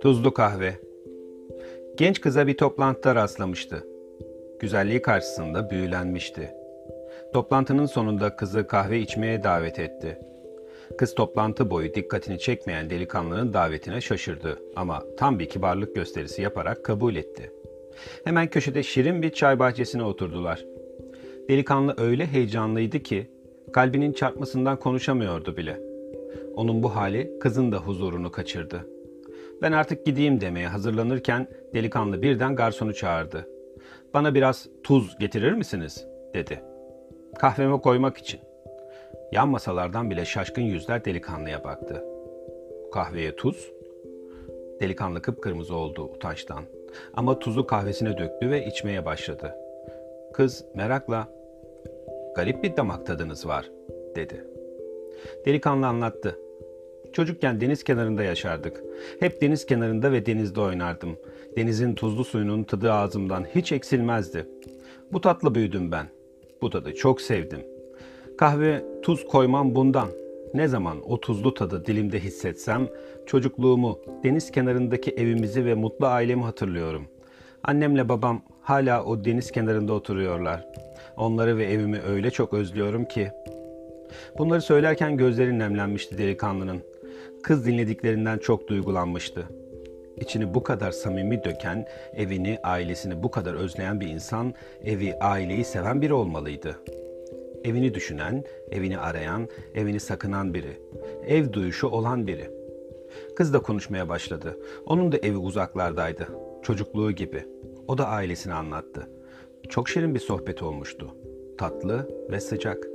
Tuzlu kahve. Genç kıza bir toplantıda rastlamıştı. Güzelliği karşısında büyülenmişti. Toplantının sonunda kızı kahve içmeye davet etti. Kız toplantı boyu dikkatini çekmeyen delikanlının davetine şaşırdı ama tam bir kibarlık gösterisi yaparak kabul etti. Hemen köşede şirin bir çay bahçesine oturdular. Delikanlı öyle heyecanlıydı ki kalbinin çarpmasından konuşamıyordu bile. Onun bu hali kızın da huzurunu kaçırdı. Ben artık gideyim demeye hazırlanırken delikanlı birden garsonu çağırdı. Bana biraz tuz getirir misiniz? dedi. Kahveme koymak için. Yan masalardan bile şaşkın yüzler delikanlıya baktı. Kahveye tuz? Delikanlı kıpkırmızı oldu utançtan. Ama tuzu kahvesine döktü ve içmeye başladı. Kız merakla, garip bir damak tadınız var, dedi. Delikanlı anlattı. Çocukken deniz kenarında yaşardık. Hep deniz kenarında ve denizde oynardım. Denizin tuzlu suyunun tadı ağzımdan hiç eksilmezdi. Bu tatlı büyüdüm ben. Bu tadı çok sevdim. Kahve tuz koymam bundan. Ne zaman o tuzlu tadı dilimde hissetsem çocukluğumu, deniz kenarındaki evimizi ve mutlu ailemi hatırlıyorum. Annemle babam hala o deniz kenarında oturuyorlar. Onları ve evimi öyle çok özlüyorum ki. Bunları söylerken gözleri nemlenmişti delikanlının. Kız dinlediklerinden çok duygulanmıştı. İçini bu kadar samimi döken, evini, ailesini bu kadar özleyen bir insan, evi, aileyi seven biri olmalıydı. Evini düşünen, evini arayan, evini sakınan biri. Ev duyuşu olan biri. Kız da konuşmaya başladı. Onun da evi uzaklardaydı. Çocukluğu gibi. O da ailesini anlattı. Çok şirin bir sohbet olmuştu. Tatlı ve sıcak.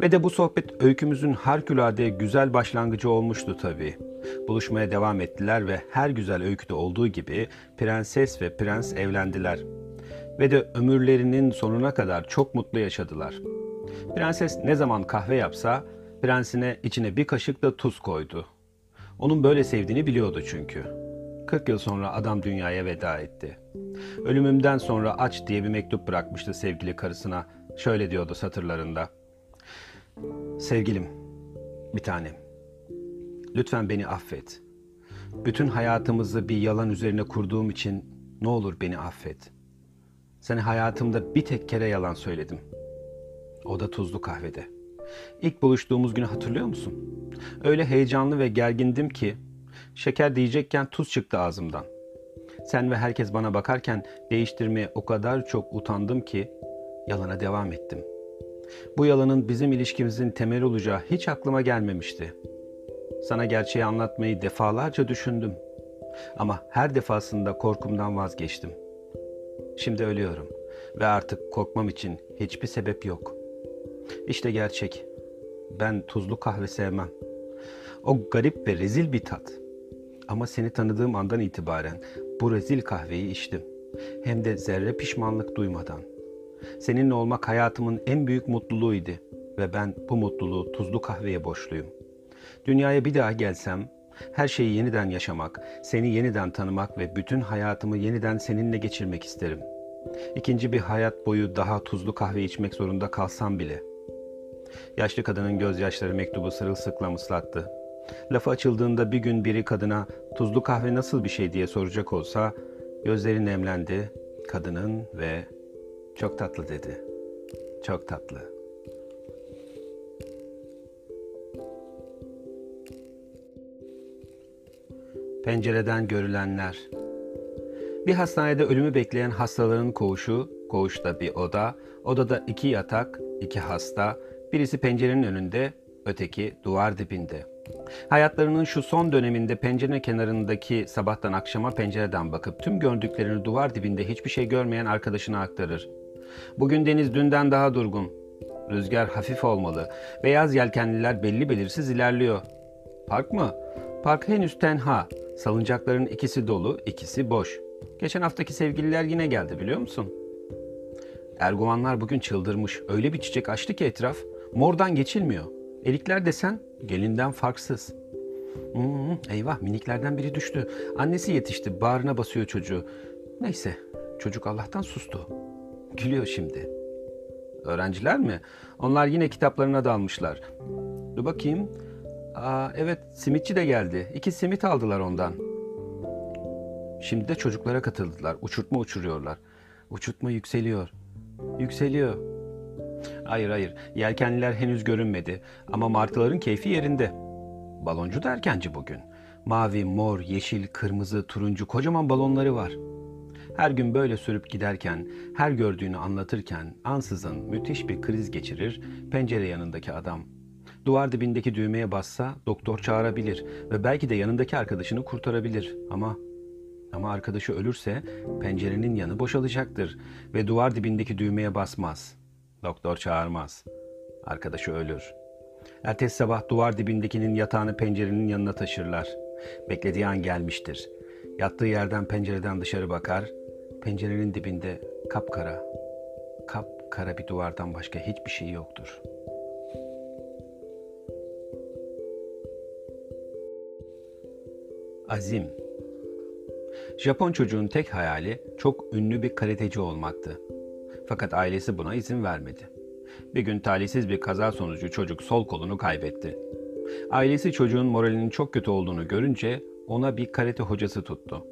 Ve de bu sohbet öykümüzün harikulade güzel başlangıcı olmuştu tabii. Buluşmaya devam ettiler ve her güzel öyküde olduğu gibi prenses ve prens evlendiler. Ve de ömürlerinin sonuna kadar çok mutlu yaşadılar. Prenses ne zaman kahve yapsa prensine içine bir kaşık da tuz koydu. Onun böyle sevdiğini biliyordu çünkü. 40 yıl sonra adam dünyaya veda etti. Ölümümden sonra aç diye bir mektup bırakmıştı sevgili karısına. Şöyle diyordu satırlarında. Sevgilim, bir tanem. Lütfen beni affet. Bütün hayatımızı bir yalan üzerine kurduğum için ne olur beni affet. Seni hayatımda bir tek kere yalan söyledim. O da tuzlu kahvede. İlk buluştuğumuz günü hatırlıyor musun? Öyle heyecanlı ve gergindim ki şeker diyecekken tuz çıktı ağzımdan. Sen ve herkes bana bakarken değiştirmeye o kadar çok utandım ki yalana devam ettim. Bu yalanın bizim ilişkimizin temeli olacağı hiç aklıma gelmemişti. Sana gerçeği anlatmayı defalarca düşündüm. Ama her defasında korkumdan vazgeçtim. Şimdi ölüyorum ve artık korkmam için hiçbir sebep yok. İşte gerçek. Ben tuzlu kahve sevmem. O garip ve rezil bir tat. Ama seni tanıdığım andan itibaren bu rezil kahveyi içtim. Hem de zerre pişmanlık duymadan. Seninle olmak hayatımın en büyük mutluluğuydu ve ben bu mutluluğu tuzlu kahveye borçluyum. Dünyaya bir daha gelsem her şeyi yeniden yaşamak, seni yeniden tanımak ve bütün hayatımı yeniden seninle geçirmek isterim. İkinci bir hayat boyu daha tuzlu kahve içmek zorunda kalsam bile. Yaşlı kadının gözyaşları mektubu sırılsıklam ıslattı. Lafı açıldığında bir gün biri kadına tuzlu kahve nasıl bir şey diye soracak olsa gözleri nemlendi kadının ve çok tatlı dedi. Çok tatlı. Pencereden görülenler. Bir hastanede ölümü bekleyen hastaların koğuşu, koğuşta bir oda, odada iki yatak, iki hasta, birisi pencerenin önünde, öteki duvar dibinde. Hayatlarının şu son döneminde pencere kenarındaki sabahtan akşama pencereden bakıp tüm gördüklerini duvar dibinde hiçbir şey görmeyen arkadaşına aktarır. Bugün deniz dünden daha durgun. Rüzgar hafif olmalı. Beyaz yelkenliler belli belirsiz ilerliyor. Park mı? Park henüz tenha. Salıncakların ikisi dolu, ikisi boş. Geçen haftaki sevgililer yine geldi biliyor musun? Erguvanlar bugün çıldırmış. Öyle bir çiçek açtı ki etraf. Mordan geçilmiyor. Elikler desen gelinden farksız. Hmm, eyvah miniklerden biri düştü. Annesi yetişti. Bağrına basıyor çocuğu. Neyse çocuk Allah'tan sustu. Gülüyor şimdi. Öğrenciler mi? Onlar yine kitaplarına dalmışlar. Dur bakayım. Aa, evet simitçi de geldi. İki simit aldılar ondan. Şimdi de çocuklara katıldılar. Uçurtma uçuruyorlar. Uçurtma yükseliyor. Yükseliyor. Hayır hayır. Yelkenliler henüz görünmedi. Ama martıların keyfi yerinde. Baloncu da erkenci bugün. Mavi, mor, yeşil, kırmızı, turuncu kocaman balonları var. Her gün böyle sürüp giderken, her gördüğünü anlatırken ansızın müthiş bir kriz geçirir pencere yanındaki adam. Duvar dibindeki düğmeye bassa doktor çağırabilir ve belki de yanındaki arkadaşını kurtarabilir ama ama arkadaşı ölürse pencerenin yanı boşalacaktır ve duvar dibindeki düğmeye basmaz. Doktor çağırmaz. Arkadaşı ölür. Ertesi sabah duvar dibindekinin yatağını pencerenin yanına taşırlar. Beklediği an gelmiştir. Yattığı yerden pencereden dışarı bakar. Pencerenin dibinde kapkara, kapkara bir duvardan başka hiçbir şey yoktur. Azim Japon çocuğun tek hayali çok ünlü bir karateci olmaktı. Fakat ailesi buna izin vermedi. Bir gün talihsiz bir kaza sonucu çocuk sol kolunu kaybetti. Ailesi çocuğun moralinin çok kötü olduğunu görünce ona bir karate hocası tuttu.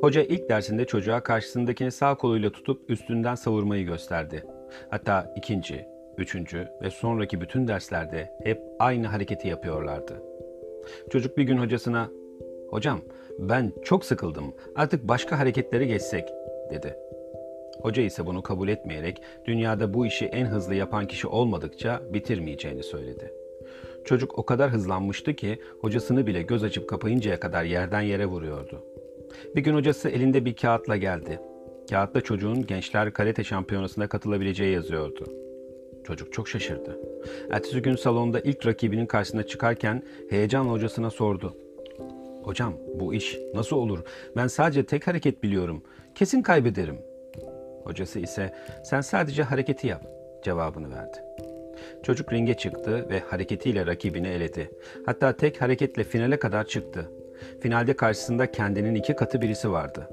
Hoca ilk dersinde çocuğa karşısındakini sağ koluyla tutup üstünden savurmayı gösterdi. Hatta ikinci, üçüncü ve sonraki bütün derslerde hep aynı hareketi yapıyorlardı. Çocuk bir gün hocasına, "Hocam, ben çok sıkıldım. Artık başka hareketlere geçsek." dedi. Hoca ise bunu kabul etmeyerek dünyada bu işi en hızlı yapan kişi olmadıkça bitirmeyeceğini söyledi. Çocuk o kadar hızlanmıştı ki hocasını bile göz açıp kapayıncaya kadar yerden yere vuruyordu. Bir gün hocası elinde bir kağıtla geldi. Kağıtta çocuğun gençler karate şampiyonasına katılabileceği yazıyordu. Çocuk çok şaşırdı. Ertesi gün salonda ilk rakibinin karşısına çıkarken heyecanla hocasına sordu. Hocam bu iş nasıl olur? Ben sadece tek hareket biliyorum. Kesin kaybederim. Hocası ise sen sadece hareketi yap cevabını verdi. Çocuk ringe çıktı ve hareketiyle rakibini eledi. Hatta tek hareketle finale kadar çıktı. Finalde karşısında kendinin iki katı birisi vardı.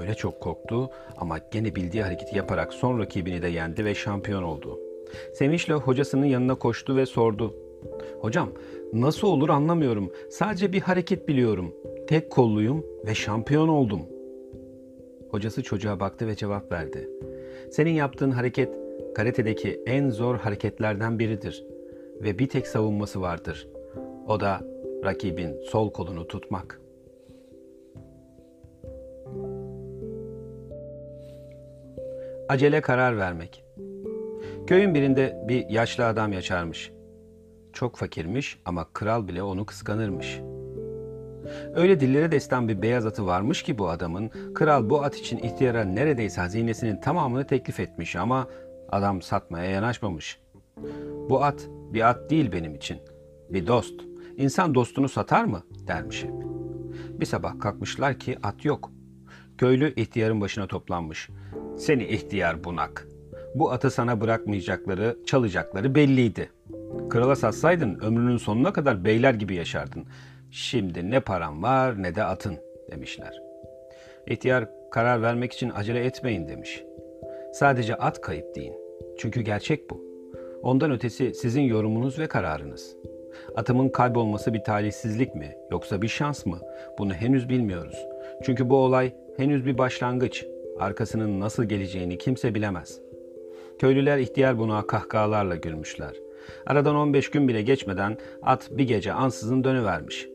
Öyle çok korktu ama gene bildiği hareketi yaparak son rakibini de yendi ve şampiyon oldu. Sevinçle hocasının yanına koştu ve sordu. Hocam nasıl olur anlamıyorum. Sadece bir hareket biliyorum. Tek kolluyum ve şampiyon oldum. Hocası çocuğa baktı ve cevap verdi. Senin yaptığın hareket karate'deki en zor hareketlerden biridir ve bir tek savunması vardır. O da rakibin sol kolunu tutmak. Acele karar vermek. Köyün birinde bir yaşlı adam yaşarmış. Çok fakirmiş ama kral bile onu kıskanırmış. Öyle dillere destan bir beyaz atı varmış ki bu adamın, kral bu at için ihtiyara neredeyse hazinesinin tamamını teklif etmiş ama adam satmaya yanaşmamış. Bu at bir at değil benim için, bir dost. İnsan dostunu satar mı dermiş hep. Bir sabah kalkmışlar ki at yok. Köylü ihtiyarın başına toplanmış. Seni ihtiyar bunak. Bu atı sana bırakmayacakları, çalacakları belliydi. Krala satsaydın ömrünün sonuna kadar beyler gibi yaşardın. Şimdi ne param var ne de atın demişler. İhtiyar karar vermek için acele etmeyin demiş. Sadece at kayıp deyin. Çünkü gerçek bu. Ondan ötesi sizin yorumunuz ve kararınız. Atımın kaybolması bir talihsizlik mi yoksa bir şans mı? Bunu henüz bilmiyoruz. Çünkü bu olay henüz bir başlangıç. Arkasının nasıl geleceğini kimse bilemez. Köylüler ihtiyar buna kahkahalarla gülmüşler. Aradan 15 gün bile geçmeden at bir gece ansızın dönüvermiş.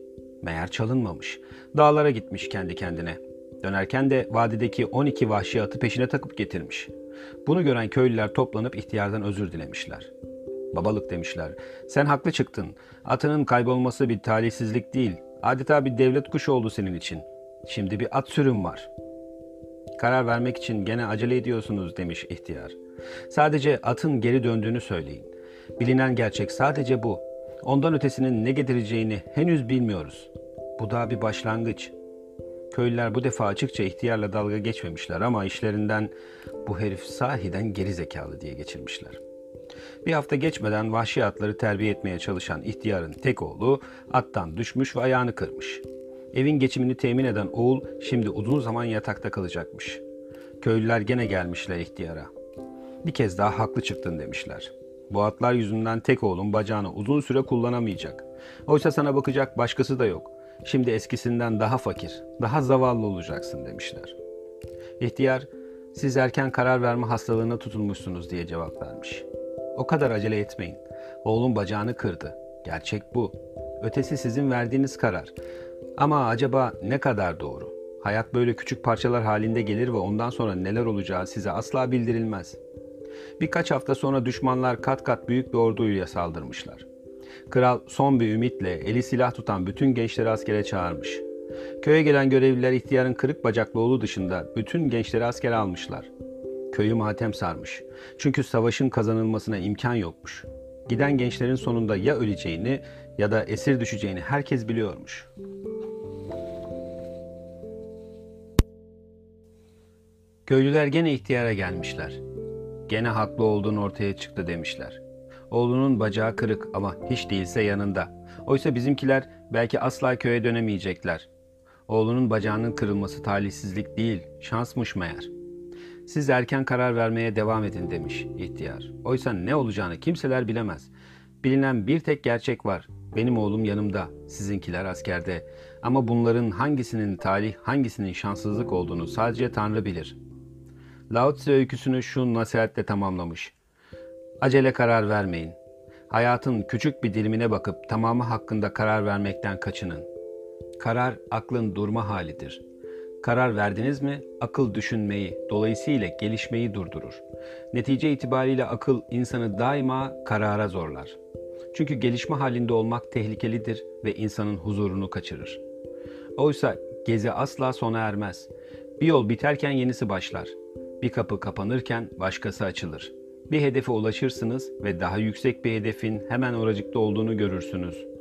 Meğer çalınmamış. Dağlara gitmiş kendi kendine. Dönerken de vadideki 12 vahşi atı peşine takıp getirmiş. Bunu gören köylüler toplanıp ihtiyardan özür dilemişler. Babalık demişler. Sen haklı çıktın. Atının kaybolması bir talihsizlik değil. Adeta bir devlet kuşu oldu senin için. Şimdi bir at sürüm var. Karar vermek için gene acele ediyorsunuz demiş ihtiyar. Sadece atın geri döndüğünü söyleyin. Bilinen gerçek sadece bu. Ondan ötesinin ne getireceğini henüz bilmiyoruz. Bu da bir başlangıç. Köylüler bu defa açıkça ihtiyarla dalga geçmemişler ama işlerinden bu herif sahiden geri zekalı diye geçirmişler. Bir hafta geçmeden vahşi atları terbiye etmeye çalışan ihtiyarın tek oğlu attan düşmüş ve ayağını kırmış. Evin geçimini temin eden oğul şimdi uzun zaman yatakta kalacakmış. Köylüler gene gelmişler ihtiyara. Bir kez daha haklı çıktın demişler. Bu atlar yüzünden tek oğlum bacağını uzun süre kullanamayacak. Oysa sana bakacak başkası da yok. Şimdi eskisinden daha fakir, daha zavallı olacaksın demişler. İhtiyar, siz erken karar verme hastalığına tutulmuşsunuz diye cevap vermiş. O kadar acele etmeyin. Oğlum bacağını kırdı. Gerçek bu. Ötesi sizin verdiğiniz karar. Ama acaba ne kadar doğru? Hayat böyle küçük parçalar halinde gelir ve ondan sonra neler olacağı size asla bildirilmez. Birkaç hafta sonra düşmanlar kat kat büyük bir orduyla saldırmışlar. Kral son bir ümitle eli silah tutan bütün gençleri askere çağırmış. Köye gelen görevliler ihtiyarın kırık bacaklı oğlu dışında bütün gençleri askere almışlar. Köyü matem sarmış. Çünkü savaşın kazanılmasına imkan yokmuş. Giden gençlerin sonunda ya öleceğini ya da esir düşeceğini herkes biliyormuş. Köylüler gene ihtiyara gelmişler. Gene haklı olduğun ortaya çıktı demişler. Oğlunun bacağı kırık ama hiç değilse yanında. Oysa bizimkiler belki asla köye dönemeyecekler. Oğlunun bacağının kırılması talihsizlik değil, şansmış meğer. Siz erken karar vermeye devam edin demiş ihtiyar. Oysa ne olacağını kimseler bilemez. Bilinen bir tek gerçek var. Benim oğlum yanımda, sizinkiler askerde. Ama bunların hangisinin talih, hangisinin şanssızlık olduğunu sadece Tanrı bilir. Lao Tse öyküsünü şu nasihatle tamamlamış. Acele karar vermeyin. Hayatın küçük bir dilimine bakıp tamamı hakkında karar vermekten kaçının. Karar aklın durma halidir. Karar verdiniz mi akıl düşünmeyi, dolayısıyla gelişmeyi durdurur. Netice itibariyle akıl insanı daima karara zorlar. Çünkü gelişme halinde olmak tehlikelidir ve insanın huzurunu kaçırır. Oysa gezi asla sona ermez. Bir yol biterken yenisi başlar. Bir kapı kapanırken başkası açılır. Bir hedefe ulaşırsınız ve daha yüksek bir hedefin hemen oracıkta olduğunu görürsünüz.